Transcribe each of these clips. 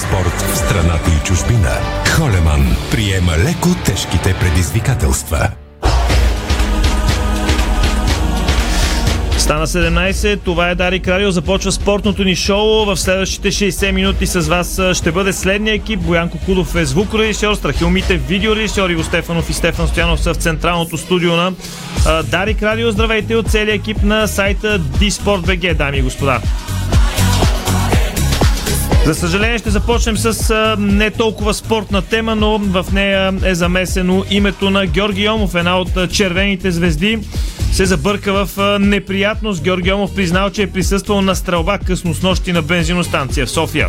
спорт в страната и чужбина. Холеман приема леко тежките предизвикателства. Стана 17, това е Дарик Радио, започва спортното ни шоу. В следващите 60 минути с вас ще бъде следния екип. Боянко Кудов е звукорежисьор, Страхил Мите видеорежисьор, Иво Стефанов и Стефан Стоянов са в централното студио на Дарик Радио. Здравейте от целия екип на сайта DSport.bg, дами и господа. За съжаление ще започнем с а, не толкова спортна тема, но в нея е замесено името на Георги Йомов, една от червените звезди. Се забърка в неприятност. Георги Йомов признал, че е присъствал на стрелба късно с нощи на бензиностанция в София.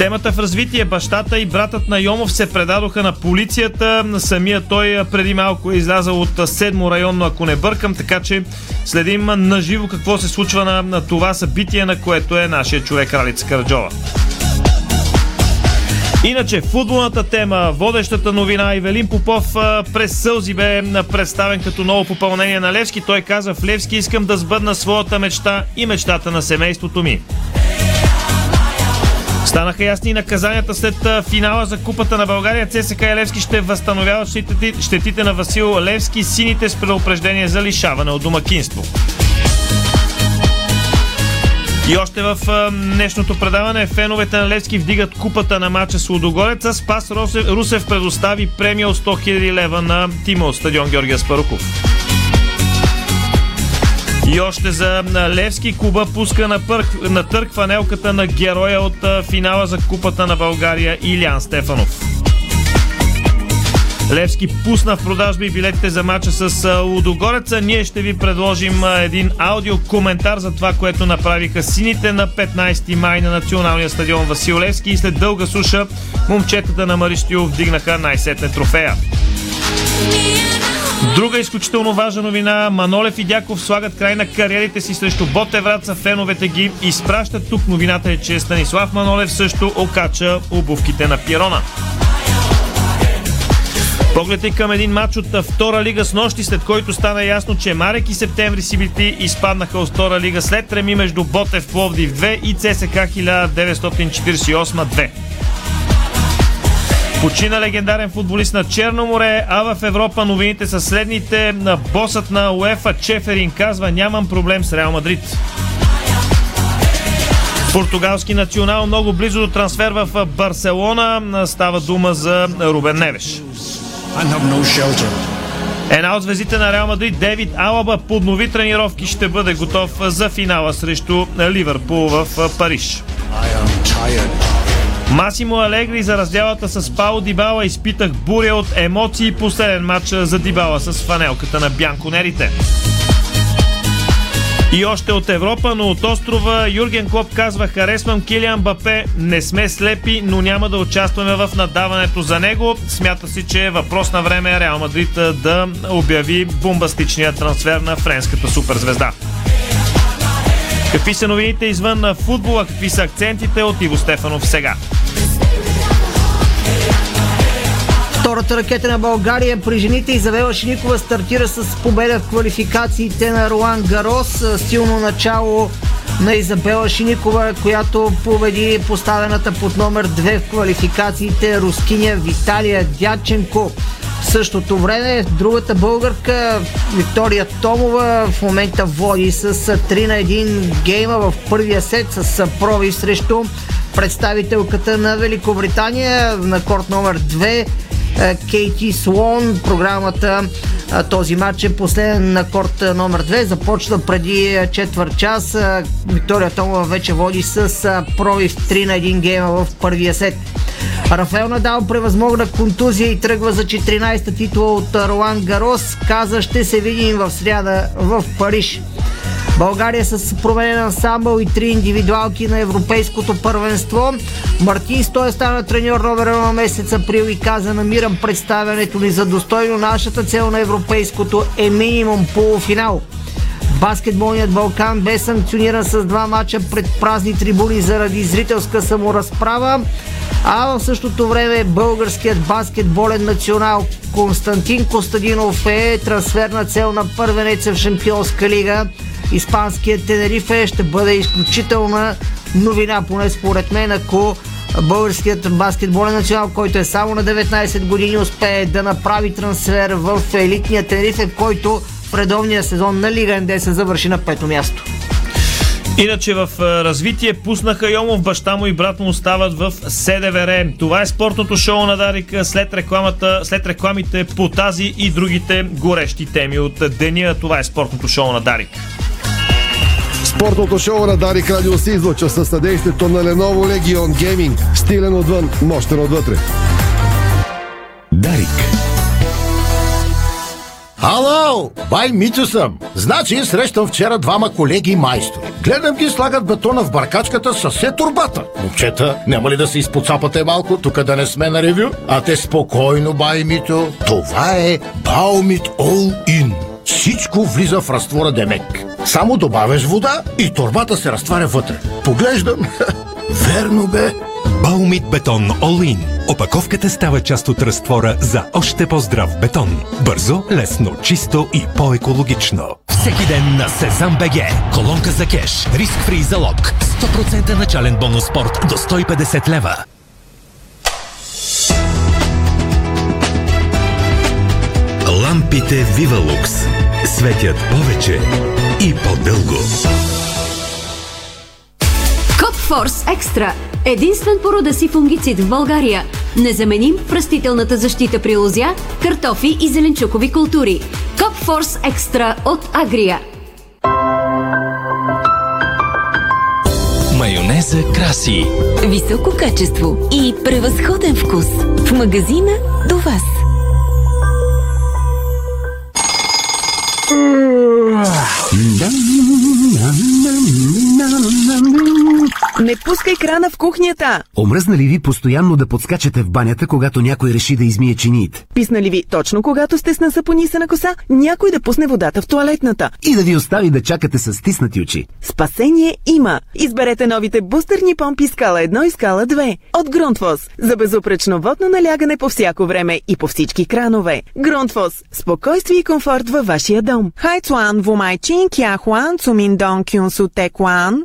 Темата в развитие. Бащата и братът на Йомов се предадоха на полицията. Самия той преди малко е излязал от седмо районно, ако не бъркам, така че следим на живо какво се случва на, на това събитие, на което е нашия човек Ралица Караджова. Иначе, футболната тема, водещата новина, Ивелин Попов през сълзи бе представен като ново попълнение на Левски. Той каза в Левски искам да сбъдна своята мечта и мечтата на семейството ми. Станаха ясни наказанията след финала за Купата на България. ЦСК Левски ще възстановяват щетите на Васил Левски, сините с предупреждение за лишаване от домакинство. И още в днешното предаване феновете на Левски вдигат купата на матча с Лудогорец. Спас Русев предостави премия от 100 000 лева на тима от стадион Георгия Спаруков. И още за Левски клуба пуска на, пърк, на търк фанелката на героя от финала за Купата на България Илян Стефанов. Левски пусна в продажба и билетите за мача с Лудогореца. Ние ще ви предложим един аудио коментар за това, което направиха сините на 15 май на националния стадион Васил Левски и след дълга суша момчетата на Мариштио вдигнаха най-сетне трофея. Друга изключително важна новина. Манолев и Дяков слагат край на кариерите си срещу Ботевраца. Феновете ги изпращат тук. Новината е, че Станислав Манолев също окача обувките на Пирона. Поглед и към един матч от втора лига с нощи, след който стана ясно, че Марек и Септември Сибити изпаднаха от втора лига след треми между Ботев Пловдив 2 и ЦСК 1948-2. Почина легендарен футболист на Черно море, а в Европа новините са следните. На босът на УЕФА Чеферин казва нямам проблем с Реал Мадрид. Португалски национал много близо до трансфер в Барселона. Става дума за Рубен Невеш. Една от звездите на Реал Мадрид, Девид Алаба, под нови тренировки ще бъде готов за финала срещу Ливърпул в Париж. Масимо Алегри за разделата с Пао Дибала изпитах буря от емоции последен матч за Дибала с фанелката на бянконерите. И още от Европа, но от острова Юрген Клоп казва харесвам Килиан Бапе, не сме слепи, но няма да участваме в надаването за него. Смята си, че е въпрос на време Реал Мадрид да обяви бомбастичния трансфер на френската суперзвезда. Какви са новините извън на футбола, какви са акцентите от Иво Стефанов сега? Втората ракета на България при жените Изавела Шиникова стартира с победа в квалификациите на Руан Гарос. Силно начало на Изабела Шиникова, която победи поставената под номер 2 в квалификациите рускиня Виталия Дяченко. В същото време другата българка Виктория Томова в момента води с 3 на 1 гейма в първия сет с проби срещу представителката на Великобритания на корт номер 2 Кейти Слон. Програмата този матч е последен на корт номер 2. Започва преди четвърт час. Виктория Томова вече води с пробив 3 на 1 гейма в първия сет. Рафаел Надал превъзмогна контузия и тръгва за 14-та титла от Ролан Гарос. Каза ще се видим в сряда в Париж. България с променен ансамбъл и три индивидуалки на Европейското първенство. Мартин Стоя стана треньор номер на месец април и каза намирам представянето ни за достойно. Нашата цел на Европейското е минимум полуфинал. Баскетболният Балкан бе санкциониран с два мача пред празни трибуни заради зрителска саморазправа. А в същото време българският баскетболен национал Константин Костадинов е трансферна цел на първенеца в Шампионска лига. Испанският Тенерифе ще бъде изключителна новина, поне според мен, ако българският баскетболен национал, който е само на 19 години, успее да направи трансфер в елитния Тенерифе, който в редовния сезон на Лига НД се завърши на пето място. Иначе в развитие пуснаха Йомов, баща му и брат му остават в СДВР. Това е спортното шоу на Дарик след, рекламата, след рекламите по тази и другите горещи теми от деня. Това е спортното шоу на Дарик. Спортното шоу на Дарик Радио се излъчва със съдействието на Lenovo Legion Gaming. Стилен отвън, мощен отвътре. Дарик. Ало, бай Митю съм. Значи срещам вчера двама колеги майстори. Гледам ги слагат бетона в баркачката със все турбата. Момчета, няма ли да се изпоцапате малко, тук да не сме на ревю? А те спокойно, бай Митю. Това е Баумит All In. Всичко влиза в разтвора Демек. Само добавяш вода и турбата се разтваря вътре. Поглеждам. Верно бе. Баумит бетон In. Опаковката става част от разтвора за още по-здрав бетон. Бързо, лесно, чисто и по-екологично. Всеки ден на Сезам БГ. Колонка за кеш. Риск фри залог. 100% начален бонус спорт до 150 лева. Лампите Вивалукс светят повече и по-дълго. Копфорс Екстра. Единствен по рода си фунгицид в България. Незаменим в растителната защита при лозя, картофи и зеленчукови култури. Копфорс Екстра от Агрия. Майонеза краси. Високо качество и превъзходен вкус. В магазина до вас. Mm-hmm. Не пускай крана в кухнята! Омръзна ли ви постоянно да подскачате в банята, когато някой реши да измие чиниите? Писна ли ви точно когато сте с насапонисана коса, някой да пусне водата в туалетната? И да ви остави да чакате с стиснати очи? Спасение има! Изберете новите бустерни помпи Скала 1 и Скала 2 от Грунтфос за безупречно водно налягане по всяко време и по всички кранове. Грунтфос – спокойствие и комфорт във вашия дом. Хайцуан, Вумайчин, Кяхуан, Цуминдон, Кюнсу, Текуан.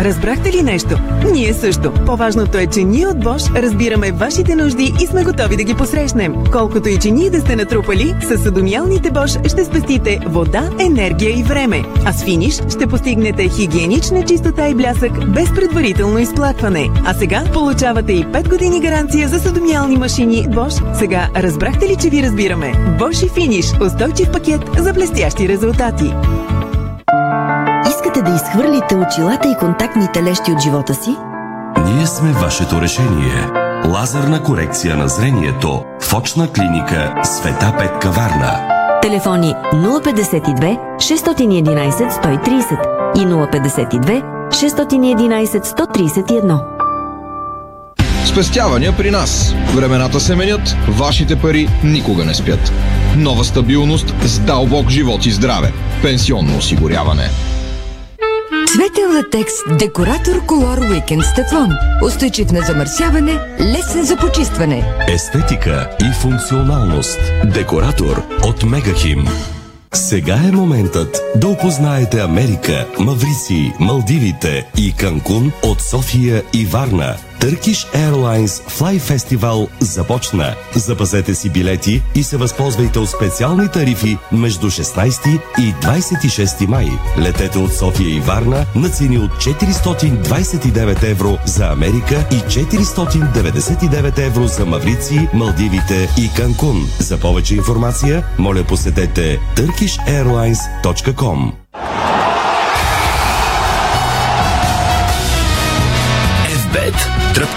Разбрахте ли нещо? Ние също. По-важното е, че ние от Bosch разбираме вашите нужди и сме готови да ги посрещнем. Колкото и че ние да сте натрупали, с съдомиалните Bosch ще спестите вода, енергия и време. А с финиш ще постигнете хигиенична чистота и блясък без предварително изплакване. А сега получавате и 5 години гаранция за съдомиални машини Bosch. Сега разбрахте ли, че ви разбираме? Bosch и финиш. Устойчив пакет за блестящи резултати. Искате да изхвърлите очилата и контактните лещи от живота си? Ние сме вашето решение. Лазерна корекция на зрението в очна клиника Света Петка Варна. Телефони 052 611 130 и 052 611 131. Спестявания при нас. Времената се менят, вашите пари никога не спят. Нова стабилност с дълбок живот и здраве. Пенсионно осигуряване. Цветен латекс Декоратор Колор Уикенд с тефлон. Устойчив на замърсяване, лесен за почистване. Естетика и функционалност. Декоратор от Мегахим. Сега е моментът да опознаете Америка, Маврици, Малдивите и Канкун от София и Варна. Turkish Airlines Fly Festival започна. Запазете си билети и се възползвайте от специални тарифи между 16 и 26 май. Летете от София и Варна на цени от 429 евро за Америка и 499 евро за Маврици, Малдивите и Канкун. За повече информация, моля посетете turkishairlines.com.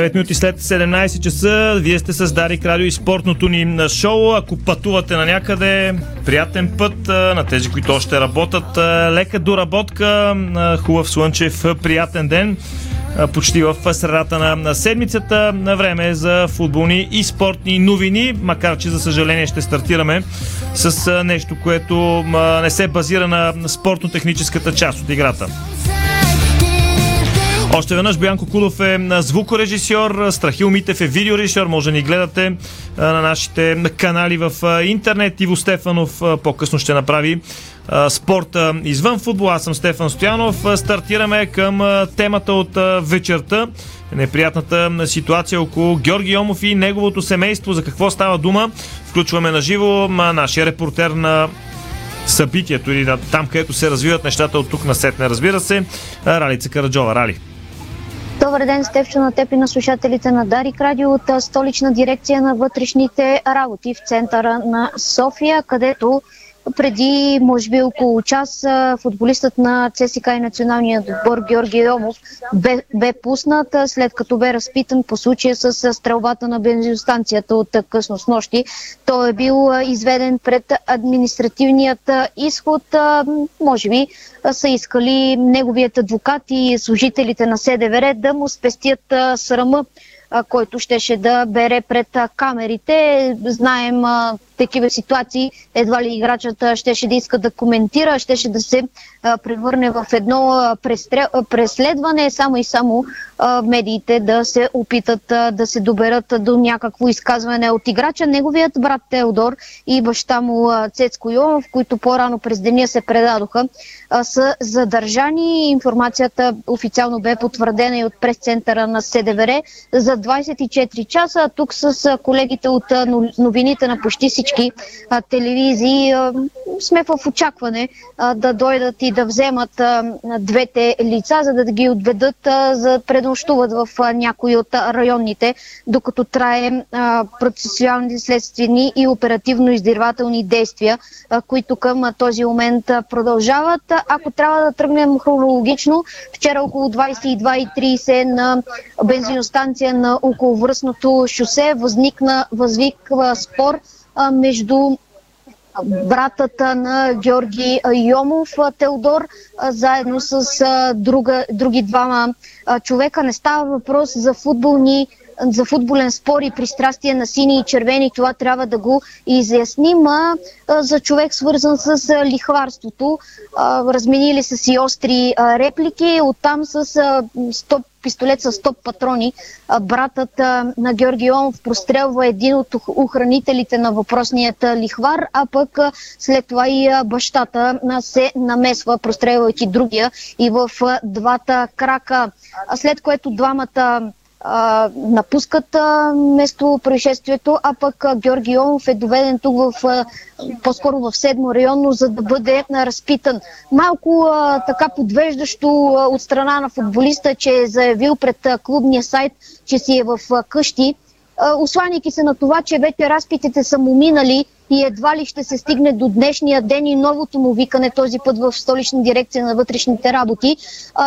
Девет минути след 17 часа, вие сте с Дарик Радио и спортното ни шоу. Ако пътувате на някъде, приятен път на тези, които още работят. Лека доработка, хубав слънчев, приятен ден. почти в средата на седмицата. На време е за футболни и спортни новини, макар че за съжаление ще стартираме с нещо, което не се базира на спортно-техническата част от играта. Още веднъж Боянко Кудов е звукорежисьор, Страхил Митев е видеорежисьор. Може да ни гледате на нашите канали в интернет. Иво Стефанов по-късно ще направи спорта извън футбол. Аз съм Стефан Стоянов. Стартираме към темата от вечерта. Неприятната ситуация около Георги Йомов и неговото семейство. За какво става дума? Включваме на живо нашия репортер на събитието или там, където се развиват нещата от тук на сетне, разбира се. Ралица Караджова. Рали. Добър ден, Стефчо, на теб и на слушателите на Дарик Радио от столична дирекция на вътрешните работи в центъра на София, където преди, може би, около час футболистът на ЦСК и националния отбор Георги Йомов бе, бе пуснат, след като бе разпитан по случая с стрелбата на бензиностанцията от късно с нощи. Той е бил изведен пред административният изход. Може би са искали неговият адвокат и служителите на СДВР да му спестят срама който щеше да бере пред камерите. Знаем такива ситуации, едва ли играчът щеше да иска да коментира, щеше да се превърне в едно преследване, само и само медиите да се опитат да се доберат до някакво изказване от играча. Неговият брат Теодор и баща му Цецко Йонов, които по-рано през деня се предадоха, са задържани. Информацията официално бе потвърдена и от прес-центъра на СДВР за 24 часа. Тук с колегите от новините на почти всички телевизии сме в очакване да дойдат и да вземат двете лица, за да ги отведат за преднощуват в някои от районните, докато трае процесуални следствени и оперативно-издирвателни действия, които към този момент продължават. Ако трябва да тръгнем хронологично, вчера около 22.30 на бензиностанция на околовръстното шосе възникна, възниква спор между братата на Георги Йомов, Теодор, заедно с друга, други двама човека. Не става въпрос за футболни за футболен спор и пристрастие на сини и червени, това трябва да го изясним, а за човек свързан с лихварството. Разменили са си остри реплики, оттам с 100 пистолет с стоп патрони. Братът на Георги Омов прострелва един от охранителите на въпросният лихвар, а пък след това и бащата се намесва, прострелвайки другия и в двата крака. След което двамата а, напускат а, место происшествието, а пък а, Георги Йонов е доведен тук в, а, по-скоро в седмо районно, за да бъде а, разпитан. Малко а, така подвеждащо а, от страна на футболиста, че е заявил пред а, клубния сайт, че си е в а, къщи, осланяйки се на това, че вече разпитите са му минали и едва ли ще се стигне до днешния ден и новото му викане, този път в столична дирекция на вътрешните работи.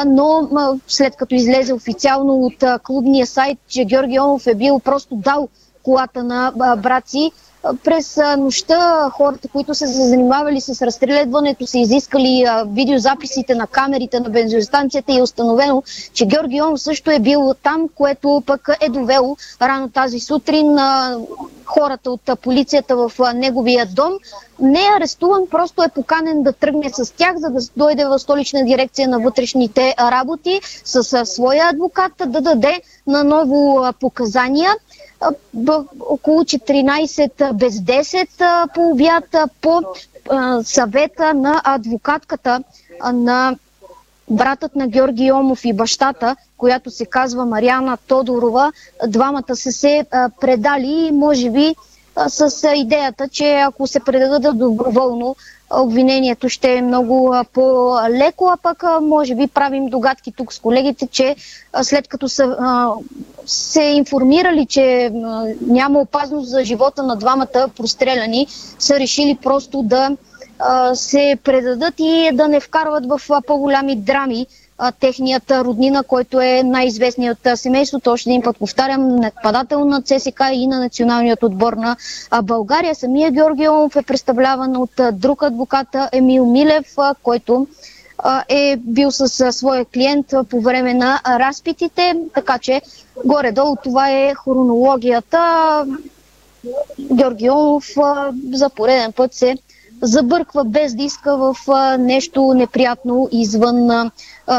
Но след като излезе официално от клубния сайт, че Георги Омов е бил просто дал колата на брат си, през нощта хората, които са се занимавали с разстрелването, са изискали видеозаписите на камерите на бензиностанцията и е установено, че Георги Йонов също е бил там, което пък е довело рано тази сутрин хората от полицията в неговия дом. Не е арестуван, просто е поканен да тръгне с тях, за да дойде в столична дирекция на вътрешните работи с своя адвокат да даде на ново показания около 14 без 10 по обяд по съвета на адвокатката на братът на Георги Омов и бащата, която се казва Мариана Тодорова. Двамата са се предали и може би с идеята, че ако се предадат доброволно, обвинението ще е много по-леко, а пък може би правим догадки тук с колегите, че след като са се информирали, че няма опасност за живота на двамата простреляни, са решили просто да се предадат и да не вкарват в по-голями драми техният роднина, който е най-известният от семейството. Още един път повтарям, нападател на ЦСК и на националният отбор на България. Самия Георги Омов е представляван от друг адвокат Емил Милев, който а, е бил с а, своя клиент а, по време на а, разпитите, така че горе-долу това е хронологията. Георгионов а, за пореден път се забърква без да иска в а, нещо неприятно извън а,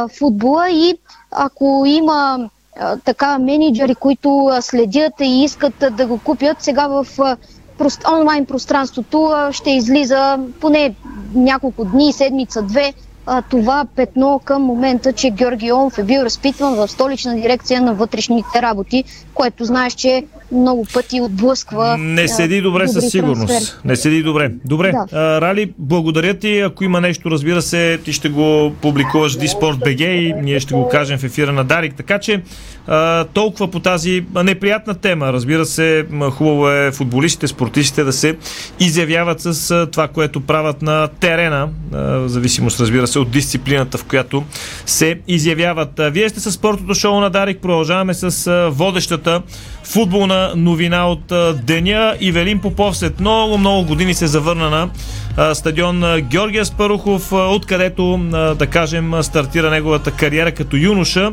футбола. И ако има а, така менеджери, които следят и искат а, да го купят, сега в а, прост, онлайн пространството а, ще излиза поне няколко дни, седмица, две, а, това петно към момента, че Георги Йонов е бил разпитван в столична дирекция на вътрешните работи, което знаеш, че много пъти отблъсква. Не седи добре със сигурност. Трансфер. Не седи добре. Добре. Да. А, Рали, благодаря ти. Ако има нещо, разбира се, ти ще го публикуваш в Диспорт БГ и ние ще го кажем в ефира на Дарик. Така че а, толкова по тази неприятна тема. Разбира се, хубаво е футболистите, спортистите да се изявяват с това, което правят на терена, в зависимост, разбира се, от дисциплината, в която се изявяват. Вие сте с спортното шоу на Дарик. Продължаваме с водещата футболна новина от деня. Ивелин Попов след много, много години се завърна на стадион Георгия Спарухов, откъдето, да кажем, стартира неговата кариера като юноша.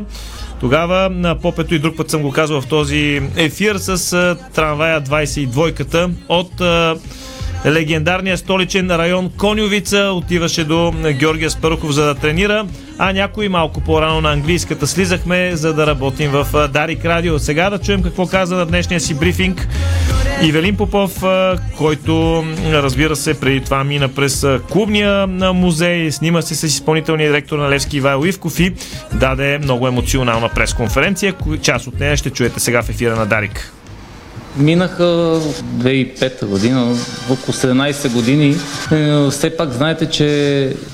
Тогава на попето и друг път съм го казвал в този ефир с трамвая 22-ката от легендарния столичен район Конювица отиваше до Георгия Спарухов за да тренира, а някои малко по-рано на английската слизахме за да работим в Дарик Радио. Сега да чуем какво каза на днешния си брифинг Ивелин Попов, който разбира се преди това мина през клубния музей, снима се с изпълнителния директор на Левски Ивайло Ивков и даде много емоционална пресконференция. Част от нея ще чуете сега в ефира на Дарик. Минаха 2005 година, около 17 години. Е, все пак знаете, че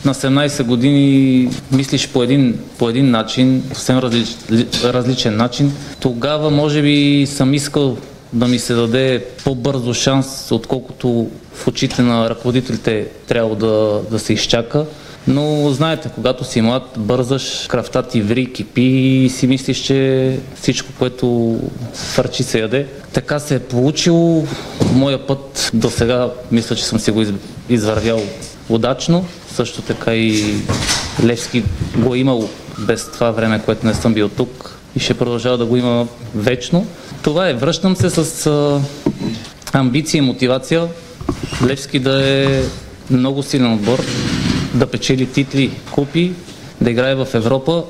на 17 години мислиш по един, по един начин, съвсем различ, различен начин. Тогава може би съм искал да ми се даде по-бързо шанс, отколкото в очите на ръководителите трябва да, да се изчака. Но знаете, когато си млад, бързаш, кръвта ти ври, кипи и си мислиш, че всичко, което фърчи се яде. Така се е получило. Моя път до сега мисля, че съм си го извървял удачно. Също така и Левски го е имал без това време, което не съм бил тук и ще продължава да го има вечно. Това е. Връщам се с а, амбиция и мотивация Левски да е много силен отбор, да печели титли, купи, да играе в Европа.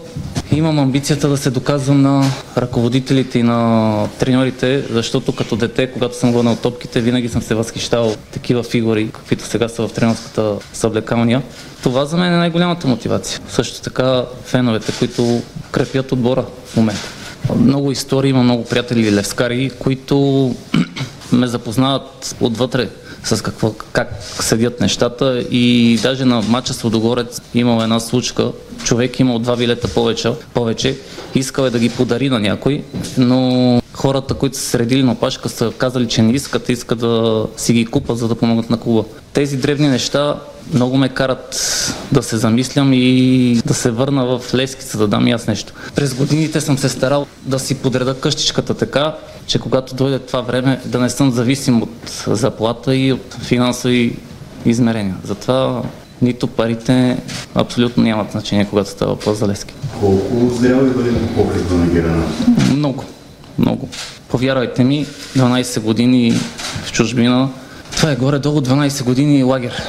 Имам амбицията да се доказвам на ръководителите и на треньорите, защото като дете, когато съм гонал топките, винаги съм се възхищавал такива фигури, каквито сега са в тренерската съблекалния. Това за мен е най-голямата мотивация. Също така феновете, които крепят отбора в момента. Много истории, има много приятели левскари, които ме запознават отвътре с какво, как седят нещата и даже на матча с Водогорец имал една случка, човек имал два билета повече, повече. Искал е да ги подари на някой, но хората, които са средили на опашка, са казали, че не искат, искат да си ги купат, за да помогнат на клуба. Тези древни неща много ме карат да се замислям и да се върна в Лескица, да дам и аз нещо. През годините съм се старал да си подреда къщичката така, че когато дойде това време да не съм зависим от заплата и от финансови измерения. Затова нито парите абсолютно нямат значение, когато става въпрос за Лески. Колко зрял и бъде покрито на Герана? Много, много. Повярвайте ми, 12 години в чужбина, това е горе-долу 12 години лагер.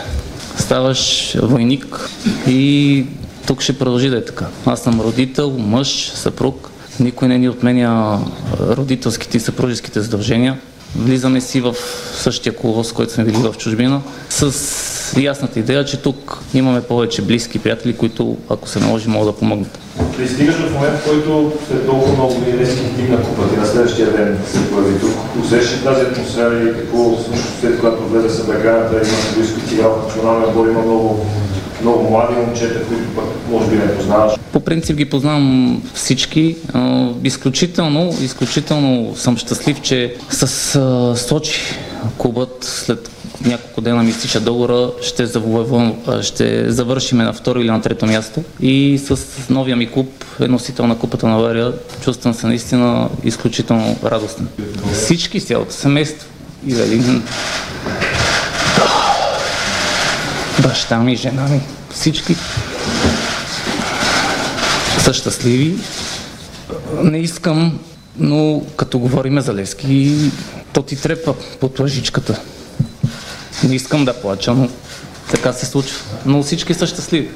Ставаш войник и тук ще продължи да е така. Аз съм родител, мъж, съпруг. Никой не ни отменя родителските и съпружеските задължения. Влизаме си в същия коловоз, който сме били в чужбина, с ясната идея, че тук имаме повече близки приятели, които, ако се наложи, могат да помогнат. Пристигаш в момент, в който след толкова много години не си купата и на следващия ден се появи тук. Усещаш тази атмосфера и какво след когато влезе събеганата, има близко ти в националния отбор, има много много млади момчета, които пък може би не познаваш? По принцип ги познавам всички. Изключително, изключително съм щастлив, че с Сочи клубът след няколко дена ми изтича договора, ще, завоевам, ще завършиме на второ или на трето място и с новия ми клуб е носител на Купата на Вария. Чувствам се наистина изключително радостен. Всички, цялото семейство. И Велин, баща ми, жена ми, всички. Са щастливи. Не искам, но като говориме за Левски, то ти трепа под лъжичката. Не искам да плача, но така се случва. Но всички са щастливи.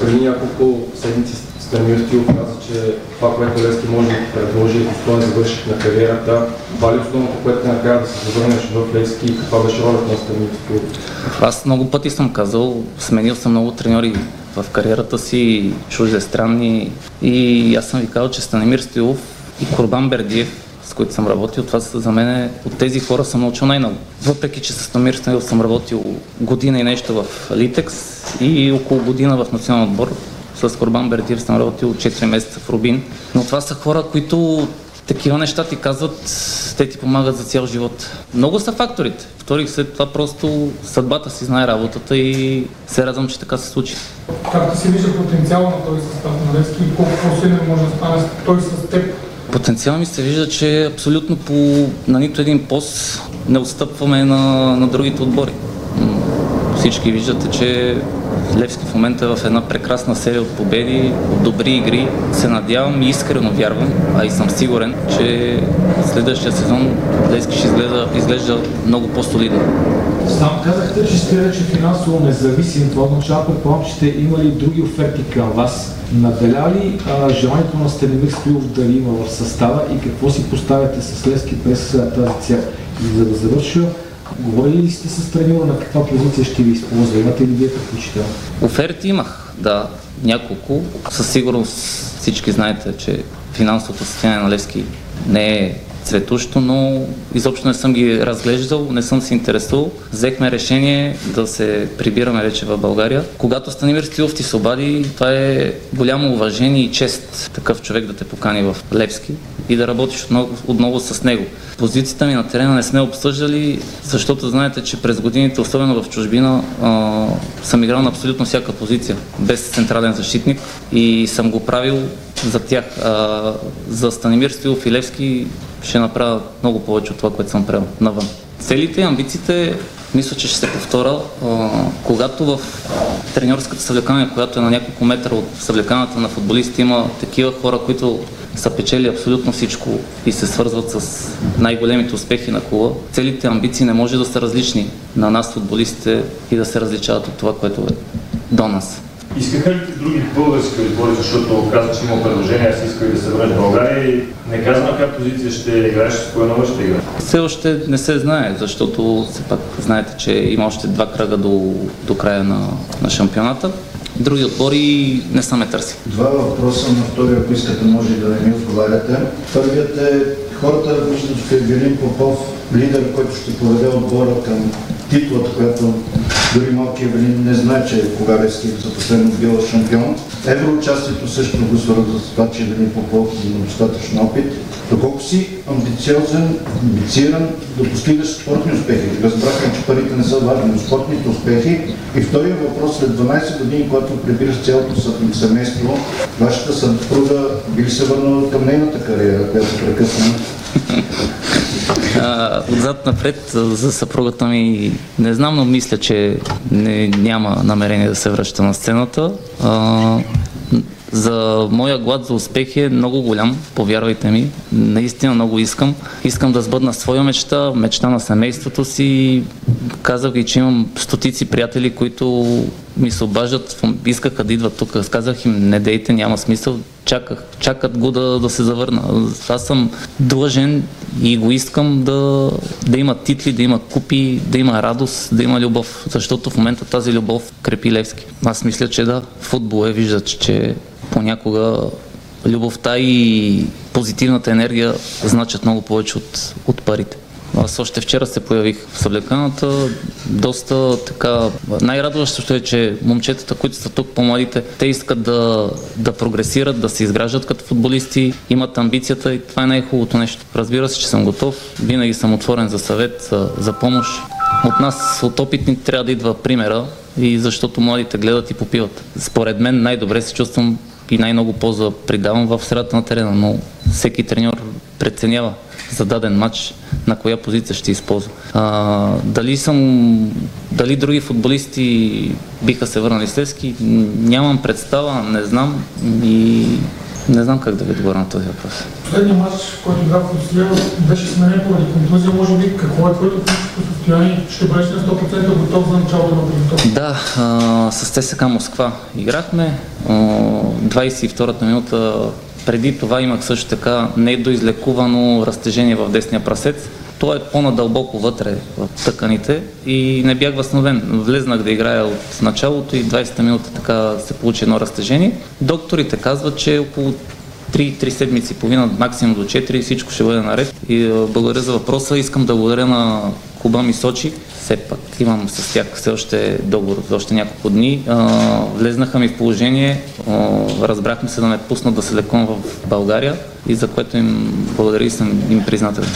Преди няколко седмици Станимир Стилов каза, че това, което Левски може да предложи е завършик на кариерата. Това ли е основното, което накара да се завърнеш в Левски и каква беше ролята на Стилов? Аз много пъти съм казал, сменил съм много треньори в кариерата си, чуждестранни и аз съм ви казал, че Станимир Стилов и Корбан Бердиев, с които съм работил, това са за мен, от тези хора съм научил най-много. Въпреки, че с Станимир Стилов съм работил година и нещо в Литекс и около година в национален отбор, с Корбан Бердиев съм работил 4 месеца в Рубин, но това са хора, които такива неща ти казват, те ти помагат за цял живот. Много са факторите. Вторих след това просто съдбата си знае работата и се радвам, че така се случи. Как ти се вижда потенциал на този състав на Левски и колко по-силен може да стане той с теб? Потенциал ми се вижда, че абсолютно по, на нито един пост не отстъпваме на, на другите отбори. Всички виждате, че Левски в момента е в една прекрасна серия от победи, от добри игри. Се надявам и искрено вярвам, а и съм сигурен, че следващия сезон Левски ще изглежда, изглежда много по-солидно. Сам казахте, че сте вече финансово независим. Това означава, предполагам, че сте имали други оферти към вас. Наделя ли а, желанието на Станимир Стоилов да има в състава и какво си поставяте с Левски през тази цел? За да завърша, говорили ли сте с треньора на каква позиция ще ви използва? Имате ли вие предпочитания? Оферти имах, да, няколко. Със сигурност всички знаете, че финансовото състояние на Левски не е цветущо, но изобщо не съм ги разглеждал, не съм се интересувал. Взехме решение да се прибираме вече в България. Когато Станимир Стилов ти се обади, това е голямо уважение и чест такъв човек да те покани в Левски и да работиш отново, отново с него. Позицията ми на терена не сме обсъждали, защото знаете, че през годините, особено в чужбина, а, съм играл на абсолютно всяка позиция, без централен защитник и съм го правил за тях. А, за Станимир Стилов и Левски ще направя много повече от това, което съм правил навън. Целите и амбициите, мисля, че ще се повторя. А, когато в треньорската съвлекания, която е на няколко метра от съвлеканата на футболисти, има такива хора, които са печели абсолютно всичко и се свързват с най-големите успехи на клуба. Целите амбиции не може да са различни на нас, футболистите, и да се различават от това, което е до нас. Искаха ли ти други български отбори, защото каза, че има предложение, аз исках да се върнеш в България и не казвам на каква позиция ще играеш, с кое номер ще играеш. Все още не се знае, защото все пак знаете, че има още два кръга до, до края на, на шампионата. Други отбори не са ме търси. Два въпроса на втория, ако искате, може и да не ми отговаряте. Първият е, хората виждат в Евелин Попов лидер, който ще поведе отбора към титлата, която дори малки Евелин не знае, че кога Левски за последно бил шампион. Евроучастието също го свързва с това, че Евелин Попов има достатъчно опит. Доколко си амбициозен, амбициран да постигаш спортни успехи? Разбрахме, че парите не са важни, но спортните успехи. И втория въпрос, след 12 години, когато прибираш цялото семейство, вашата съпруга би ли се върнала към нейната кариера, която прекъсна? А, отзад напред за съпругата ми не знам, но мисля, че не, няма намерение да се връща на сцената. А, за моя глад за успех е много голям, повярвайте ми. Наистина много искам. Искам да сбъдна своя мечта, мечта на семейството си. Казах ви, че имам стотици приятели, които ми се обаждат, искаха да идват тук. Казах им, не дейте, няма смисъл. Чаках, чакат го да, да се завърна. Аз съм длъжен и го искам да, да има титли, да има купи, да има радост, да има любов. Защото в момента тази любов крепи Левски. Аз мисля, че да, футбол е, виждат, че понякога любовта и позитивната енергия значат много повече от, от парите. Аз още вчера се появих в съблеканата. Доста така... Най-радващото е, че момчетата, които са тук, по-младите, те искат да, да прогресират, да се изграждат като футболисти, имат амбицията и това е най-хубавото нещо. Разбира се, че съм готов. Винаги съм отворен за съвет, за, помощ. От нас, от опитните, трябва да идва примера и защото младите гледат и попиват. Според мен най-добре се чувствам и най-много полза придавам в средата на терена, но всеки треньор преценява за даден матч на коя позиция ще използва. А, дали съм, дали други футболисти биха се върнали с Левски, нямам представа, не знам и не знам как да ви отговоря на този въпрос. Последният матч, в който игра в Русия, беше сменен поради контузия. Може би какво е твоето физическо състояние? Ще бъдеш на 100% готов за началото на подготовка? Да, а, с ТСК Москва играхме. А, 22-та минута преди това имах също така недоизлекувано разтежение в десния прасец. То е по-надълбоко вътре в тъканите и не бях възстановен. Влезнах да играя от началото и 20-та минута така се получи едно разтежение. Докторите казват, че около 3-3 седмици, половина, максимум до 4 всичко ще бъде наред. И благодаря за въпроса. Искам да благодаря на клуба ми Сочи. Все пак имам с тях все още договор за още няколко дни. Влезнаха ми в положение, разбрахме се да ме пуснат да се лекувам в България и за което им благодаря и съм им признателен.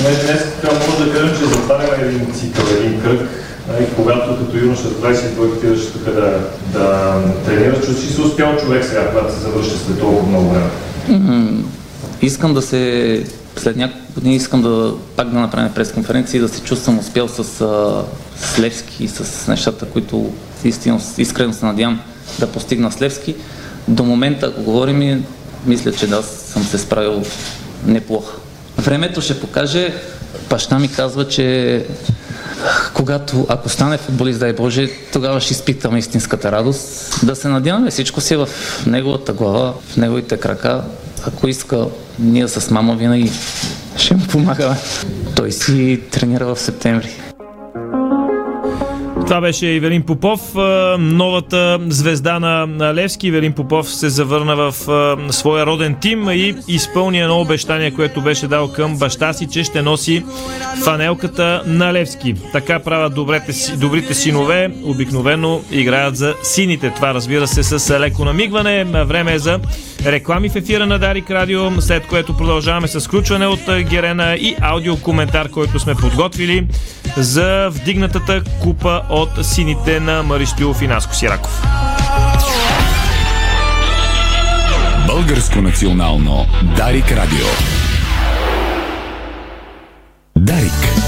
Днес, днес така може да кажем, че затваряме един цикъл, един кръг. Нали, когато като юноша 22 отиваш тук да, да тренираш, че си успял човек сега, когато се завърши след толкова много време. Искам да се, след няколко години искам да пак да направим пресконференция и да се чувствам успял с, а, с Левски и с нещата, които истинно, искрено се надявам да постигна с Левски. До момента, ако говорим, мисля, че да, съм се справил неплохо. Времето ще покаже, баща ми казва, че когато, ако стане футболист, дай Боже, тогава ще изпитам истинската радост. Да се надяваме, всичко си е в неговата глава, в неговите крака. Ако иска, ние с мама винаги ще му помагаме. Той си тренира в септември. Това беше Ивелин Попов, новата звезда на Левски. Ивелин Попов се завърна в своя роден тим и изпълни едно обещание, което беше дал към баща си, че ще носи фанелката на Левски. Така правят добрите, добрите синове, обикновено играят за сините. Това разбира се с леко намигване. Време е за реклами в ефира на Дарик Радио, след което продължаваме с включване от а, Герена и аудиокоментар, който сме подготвили за вдигнатата купа от сините на Мари Стоилов и Наско Сираков. Българско национално Дарик Радио. Дарик.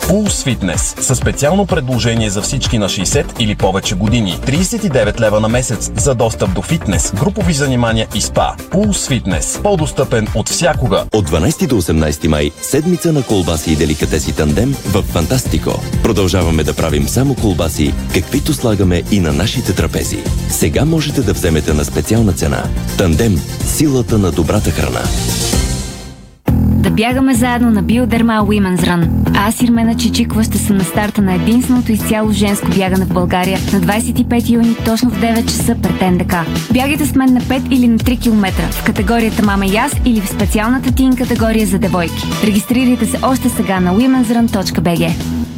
Pulse Fitness със специално предложение за всички на 60 или повече години. 39 лева на месец за достъп до фитнес, групови занимания и спа. Pulse Fitness. По-достъпен от всякога. От 12 до 18 май седмица на колбаси и деликатеси тандем в Фантастико. Продължаваме да правим само колбаси, каквито слагаме и на нашите трапези. Сега можете да вземете на специална цена. Тандем – силата на добрата храна. Да бягаме заедно на Биодерма Women's Run. Аз, Ирмена Чичикова, ще съм на старта на единственото изцяло женско бягане в България на 25 юни точно в 9 часа пред НДК. Бягайте с мен на 5 или на 3 км в категорията Мама и аз или в специалната тин категория за девойки. Регистрирайте се още сега на womensrun.bg.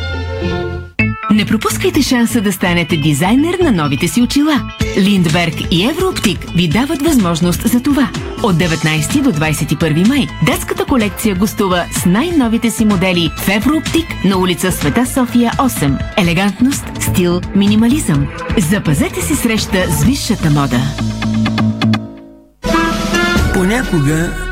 Не пропускайте шанса да станете дизайнер на новите си очила. Линдберг и Еврооптик ви дават възможност за това. От 19 до 21 май детската колекция гостува с най-новите си модели в Еврооптик на улица Света София 8. Елегантност, стил, минимализъм. Запазете си среща с висшата мода. Понякога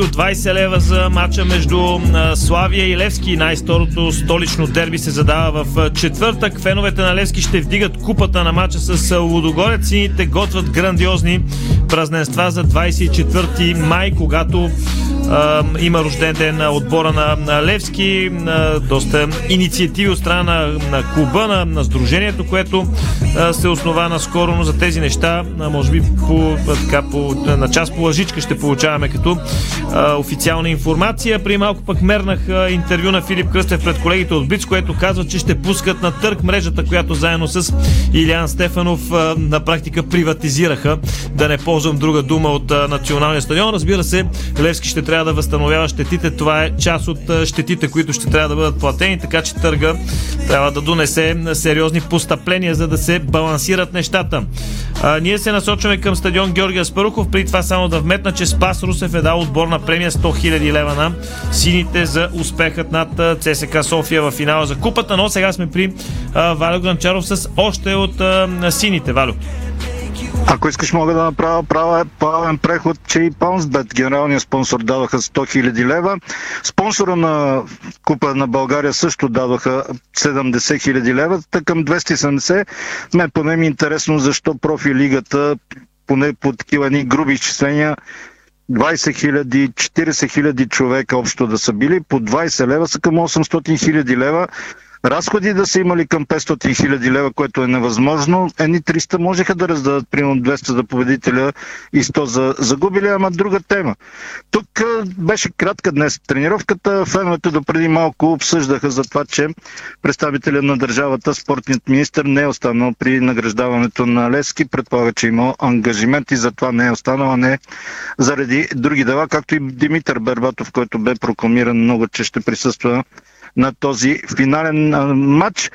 От 20 лева за матча между Славия и Левски. Най-сторото столично дерби се задава в четвъртък. Феновете на Левски ще вдигат купата на матча с Лудогорец. Сините готвят грандиозни празненства за 24 май, когато има рожден ден на отбора на, Левски. Доста инициативи от страна на, клуба, на, на сдружението, което се основа наскоро, но за тези неща, може би по, така, по, на час по лъжичка ще получаваме като официална информация. При малко пък мернах интервю на Филип Кръстев пред колегите от Биц, което казва, че ще пускат на търг мрежата, която заедно с Илян Стефанов на практика приватизираха, да не ползвам друга дума от националния стадион. Разбира се, Левски ще трябва да възстановява щетите. Това е част от щетите, които ще трябва да бъдат платени, така че търга трябва да донесе сериозни постъпления, за да се балансират нещата. А, ние се насочваме към стадион Георгия Спарухов. При това само да вметна, че Спас Русев е дал отборна премия 100 000 лева на сините за успехът над ЦСК София в финала за купата, но сега сме при Валю Гранчаров с още от сините. Валю. Ако искаш, мога да направя права, плавен преход, че и Паунсбет, генералният спонсор, даваха 100 000 лева. Спонсора на Купа на България също даваха 70 000 лева, към 270. Ме поне ми е интересно защо профилигата поне по такива ни груби изчисления 20 хиляди, 40 хиляди човека общо да са били, по 20 лева са към 800 хиляди лева. Разходи да са имали към 500 хиляди лева, което е невъзможно. Едни 300 можеха да раздадат примерно 200 за победителя и 100 за загубили, ама друга тема. Тук беше кратка днес тренировката. Феновете до преди малко обсъждаха за това, че представителя на държавата, спортният министр, не е останал при награждаването на Лески. Предполага, че има ангажимент и затова не е останал, а не заради други дела, както и Димитър Бербатов, който бе прокламиран много, че ще присъства на този финален матч.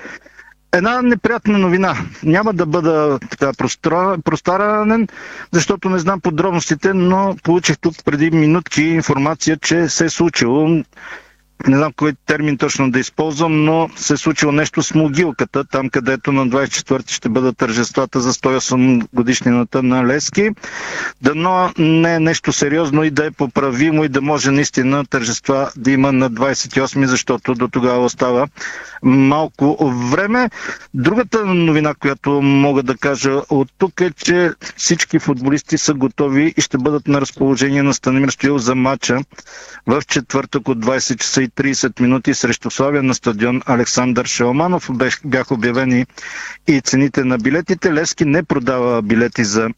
Една неприятна новина. Няма да бъда така простаранен, защото не знам подробностите, но получих тук преди минутки информация, че се е случило не знам кой термин точно да използвам, но се е случило нещо с могилката, там където на 24 ще бъдат тържествата за 108 годишнината на Лески. Дано не е нещо сериозно и да е поправимо и да може наистина тържества да има на 28, защото до тогава остава малко време. Другата новина, която мога да кажа от тук е, че всички футболисти са готови и ще бъдат на разположение на Станимир Стоил за матча в четвъртък от 20 часа и 30 минути срещу Славия на стадион Александър Шелманов. Бяха обявени и цените на билетите. Лески не продава билети за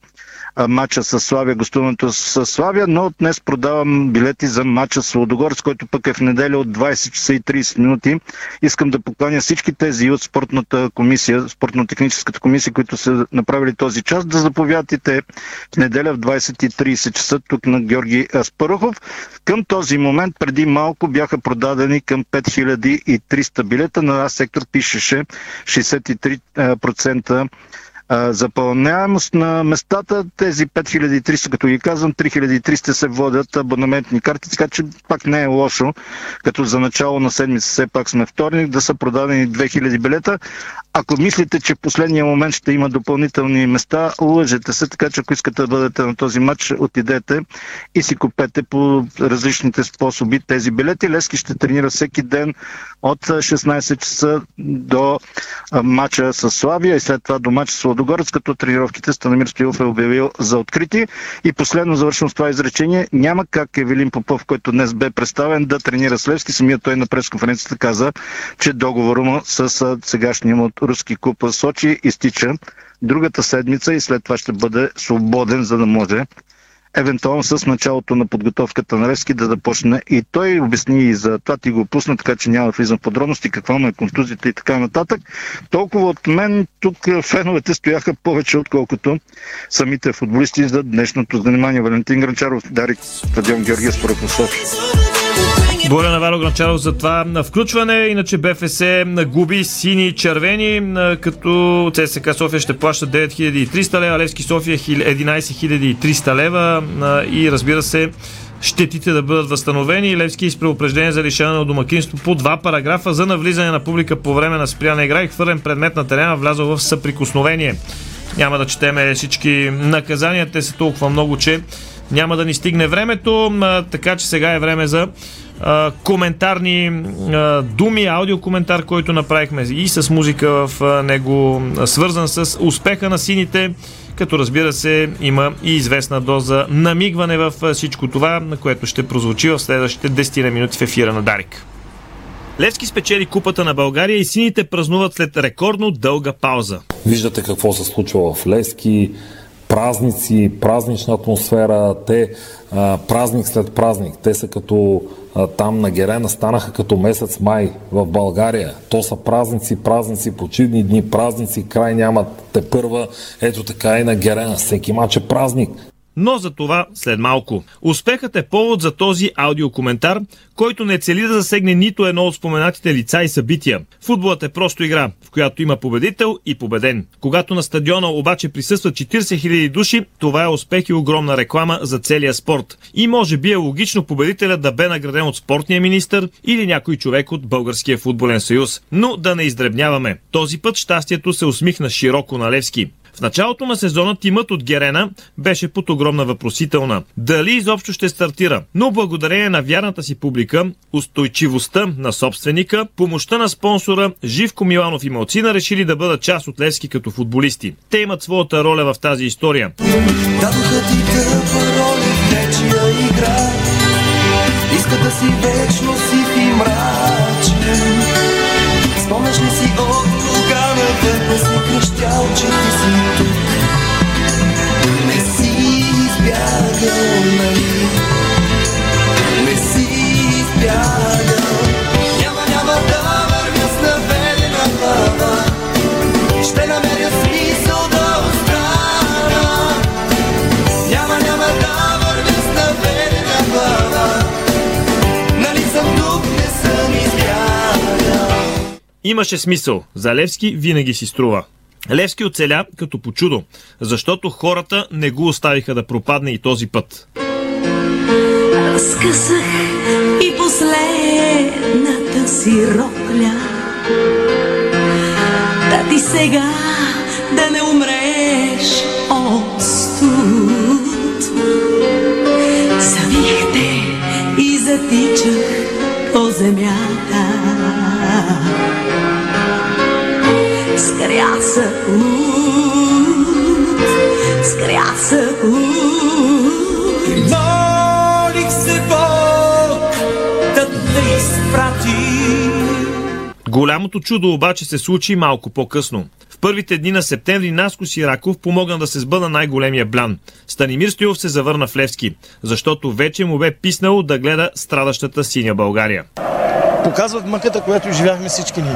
матча с Славия, гостуването с Славия, но днес продавам билети за матча с Лодогорец, който пък е в неделя от 20 часа и 30 минути. Искам да поканя всички тези от спортната комисия, спортно-техническата комисия, които са направили този час, да заповядат и те в неделя в 20.30 часа тук на Георги Аспарухов. Към този момент преди малко бяха продадени към 5300 билета. На сектор пишеше 63% А, запълняемост на местата, тези 5300, като ги казвам, 3300 се водят абонаментни карти, така че пак не е лошо, като за начало на седмица, все пак сме вторник, да са продадени 2000 билета. Ако мислите, че в последния момент ще има допълнителни места, лъжете се, така че ако искате да бъдете на този матч, отидете и си купете по различните способи тези билети. Лески ще тренира всеки ден от 16 часа до матча с Славия и след това до матча с Лодогорец, като тренировките Станамир Стоилов е обявил за открити. И последно завършвам с това изречение. Няма как Евелин Попов, който днес бе представен, да тренира с Левски. Самият той на пресконференцията каза, че договора му с сегашния му руски клуб Сочи изтича другата седмица и след това ще бъде свободен, за да може евентуално с началото на подготовката на Левски да започне. И той обясни и за това ти го пусна, така че няма да влизам в подробности, каква му е контузията и така нататък. Толкова от мен тук феновете стояха повече, отколкото самите футболисти за днешното занимание. Валентин Гранчаров, Дарик, стадион Георгия Спорът Благодаря на Вало Гранчаров за това на включване. Иначе БФС губи сини и червени, като ЦСК София ще плаща 9300 лева, Левски София 11300 лева и разбира се щетите да бъдат възстановени. Левски из преупреждение за лишаване от домакинство по два параграфа за навлизане на публика по време на спряна игра и хвърлен предмет на терена влязъл в съприкосновение. Няма да четеме всички наказания, те са толкова много, че няма да ни стигне времето, така че сега е време за коментарни а, думи, аудиокоментар, който направихме и с музика в а, него, свързан с успеха на сините, като разбира се има и известна доза намигване в всичко това, на което ще прозвучи в следващите 10 минути в ефира на Дарик. Левски спечели купата на България и сините празнуват след рекордно дълга пауза. Виждате какво се случва в Левски празници, празнична атмосфера, те а, празник след празник. Те са като а, там на Герена станаха като месец май в България. То са празници, празници, почивни дни, празници, край нямат те първа. Ето така и на Герена. Всеки мач е празник но за това след малко. Успехът е повод за този аудиокоментар, който не цели да засегне нито едно от споменатите лица и събития. Футболът е просто игра, в която има победител и победен. Когато на стадиона обаче присъстват 40 000 души, това е успех и огромна реклама за целия спорт. И може би е логично победителя да бе награден от спортния министр или някой човек от Българския футболен съюз. Но да не издребняваме. Този път щастието се усмихна широко на Левски. В началото на сезона тимът от Герена беше под огромна въпросителна. Дали изобщо ще стартира? Но благодарение на вярната си публика, устойчивостта на собственика, помощта на спонсора, Живко Миланов и Малцина решили да бъдат част от Левски като футболисти. Те имат своята роля в тази история. Дадоха ти роля в нечия игра Иска да си вечно си и мрачен Спомняш ли си от навън си кръщял, че ти си тук Не си избягал, нали? Имаше смисъл. За Левски винаги си струва. Левски оцеля като по чудо, защото хората не го оставиха да пропадне и този път. Разкъсах и последната си рокля Да ти сега да не умреш от студ Завихте и затичах по земята скря се ут, скря се ут. Молих се Бог да те изпрати. Голямото чудо обаче се случи малко по-късно. В първите дни на септември Наско Сираков помогна да се сбъна най-големия блян. Станимир Стоилов се завърна в Левски, защото вече му бе писнало да гледа страдащата синя България. Показват мъката, която живяхме всички ние.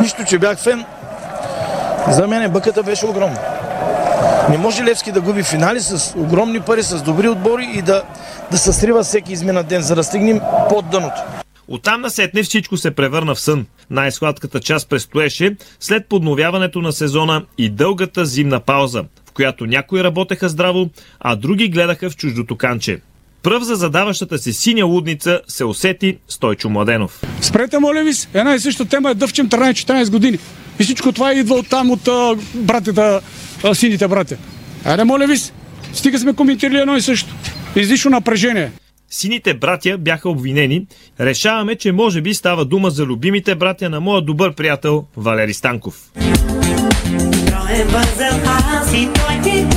Нищо, че бях фен, за мен бъката беше огромна. Не може Левски да губи финали с огромни пари, с добри отбори и да, да се срива всеки измина ден, за да стигнем под дъното. Оттам насетне всичко се превърна в сън. Най-сладката част престоеше след подновяването на сезона и дългата зимна пауза, в която някои работеха здраво, а други гледаха в чуждото канче. Пръв за задаващата се синя лудница се усети Стойчо Младенов. Спрете, моля ви, една и съща тема е дъвчем 13-14 години. И всичко това идва от там, от а, братята, а, сините братя. Айде, моля ви, стига сме коментирали едно и също. Излишно напрежение. Сините братя бяха обвинени. Решаваме, че може би става дума за любимите братя на моя добър приятел Валери Станков. Той възел аз и той ти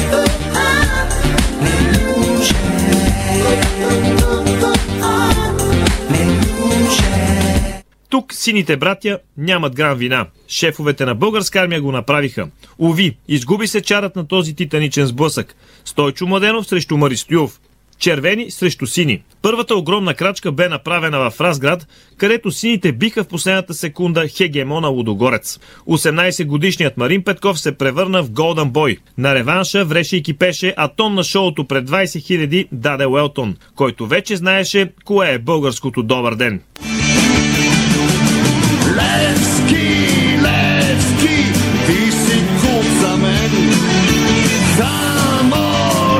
Тук сините братя нямат грам вина. Шефовете на българска армия го направиха. Ови, изгуби се чарът на този титаничен сблъсък. Стойчо Младенов срещу Мари Стоюв. Червени срещу сини. Първата огромна крачка бе направена в Разград, където сините биха в последната секунда хегемона Лудогорец. 18-годишният Марин Петков се превърна в голден бой. На реванша вреше и кипеше, а тон на шоуто пред 20 000 даде Уелтон, който вече знаеше кое е българското добър ден. Левски, Левски, ти си куп за мен. Само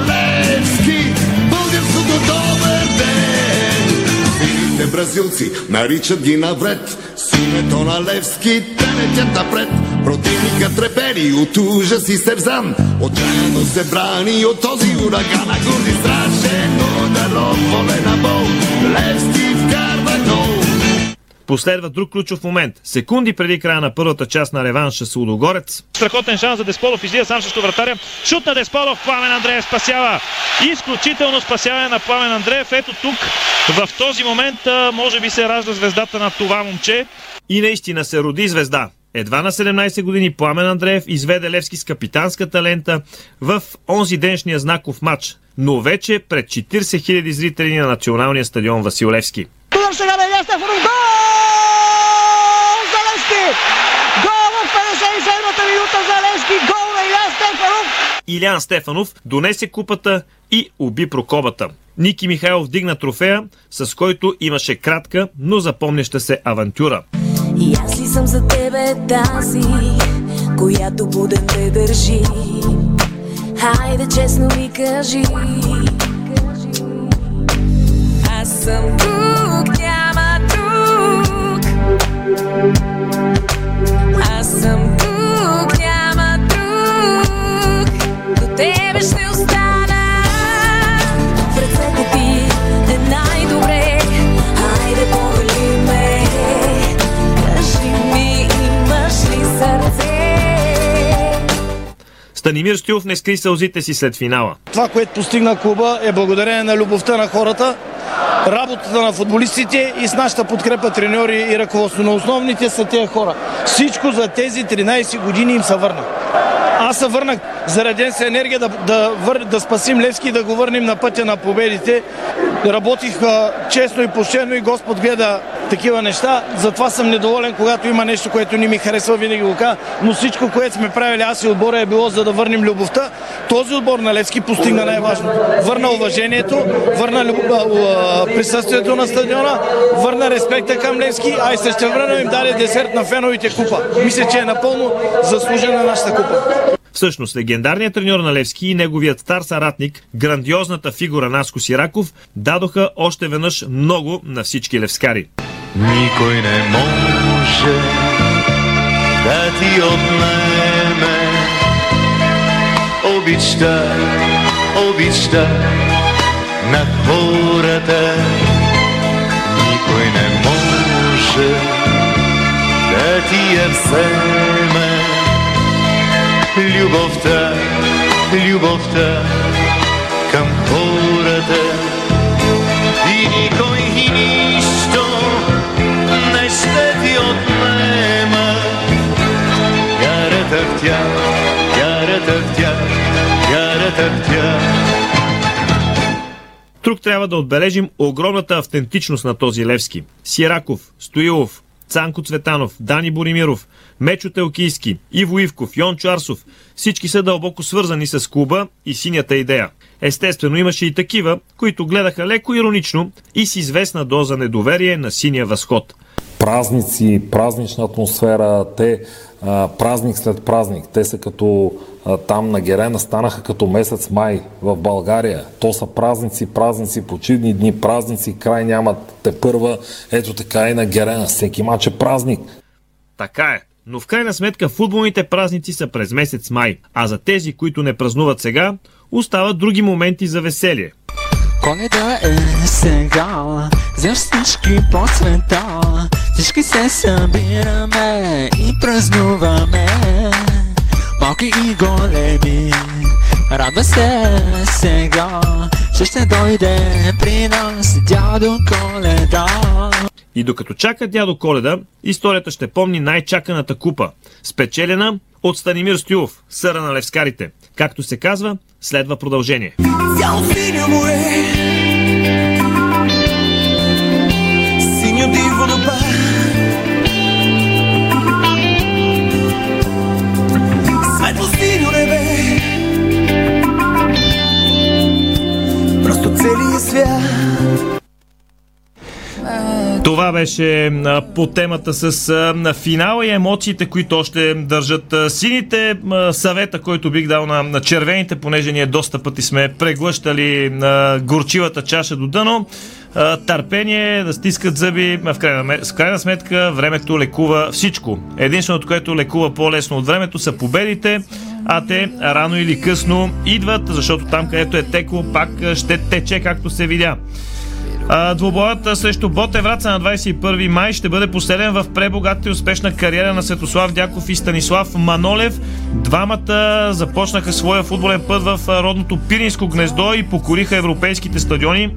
Левски, българското добър ден. Сините бразилци наричат ги навред. С името на Левски те летят напред. Противника трепери от ужас и стерзан. Отчаяно се брани от този ураган. А гурди страшен удар от на бол. Левски вкарва гол. Последва друг ключов момент. Секунди преди края на първата част на реванша с Лудогорец. Страхотен шанс за Десполов. Излиза сам срещу вратаря. Шут на Десполов. Пламен Андреев спасява. Изключително спасяване на Пламен Андреев. Ето тук, в този момент, може би се ражда звездата на това момче. И наистина се роди звезда. Едва на 17 години Пламен Андреев изведе Левски с капитанската лента в онзи деншния знаков матч, но вече пред 40 000 зрители на националния стадион Васил Левски. Сега на Илян Стефанов. Гол! За Левски! Гол в 57-та минута за Левски. Гол на Илян Стефанов. Илян Стефанов донесе купата и уби прокобата. Ники Михайлов дигна трофея, с който имаше кратка, но запомняща се авантюра. И аз ли съм за тебе тази, която буден те държи? Хайде честно ми кажи. Аз съм тук, Станимир Стоилов не скри сълзите си след финала. Това, което постигна клуба е благодарение на любовта на хората, работата на футболистите и с нашата подкрепа треньори и ръководство на основните са тези хора. Всичко за тези 13 години им се върна. Аз се върнах зареден се енергия да, да, вър, да спасим Левски и да го върнем на пътя на победите. Работих честно и почтено и Господ гледа такива неща. Затова съм недоволен, когато има нещо, което не ми харесва, винаги го кажа. Но всичко, което сме правили аз и отбора е било за да върнем любовта. Този отбор на Левски постигна най-важно. Върна уважението, върна люб... присъствието на стадиона, върна респекта към Левски, а и също време им даде десерт на феновите купа. Мисля, че е напълно заслужена нашата купа. Всъщност, легендарният треньор на Левски и неговият стар съратник, грандиозната фигура Наско Сираков, дадоха още веднъж много на всички левскари. Никой не може да ти отнеме обичта, обичта на хората. Никой не може да ти я вземе любовта, любовта към хората. Отбележим огромната автентичност на този Левски. Сираков, Стоилов, Цанко Цветанов, Дани Боримиров, Мечо Телкийски, Иво Ивков, Йон Чарсов. Всички са дълбоко свързани с клуба и синята идея. Естествено имаше и такива, които гледаха леко иронично и с известна доза недоверие на синия възход. Празници, празнична атмосфера, те а, празник след празник, те са като там на Герена станаха като месец май в България. То са празници, празници, почивни дни, празници, край нямат те първа. Ето така и на Герена. Всеки мач е празник. Така е. Но в крайна сметка футболните празници са през месец май, а за тези, които не празнуват сега, остават други моменти за веселие. Коледа е сега, за всички по света, всички се събираме и празнуваме, малки и големи. Радва се сега, че ще дойде при нас дядо Коледа. И докато чака дядо Коледа, историята ще помни най-чаканата купа, спечелена от Станимир Стюлов, съра на левскарите. Както се казва, следва продължение. Море свят Това беше по темата с финала и емоциите, които още държат сините. Съвета, който бих дал на, на червените, понеже ние доста пъти сме преглъщали горчивата чаша до дъно. Търпение, да стискат зъби, в крайна, в крайна сметка времето лекува всичко. Единственото, което лекува по-лесно от времето са победите, а те рано или късно идват, защото там където е текло, пак ще тече както се видя. Двобоят срещу Боте Враца на 21 май ще бъде последен в пребогатата и успешна кариера на Светослав Дяков и Станислав Манолев. Двамата започнаха своя футболен път в родното Пиринско гнездо и покориха европейските стадиони.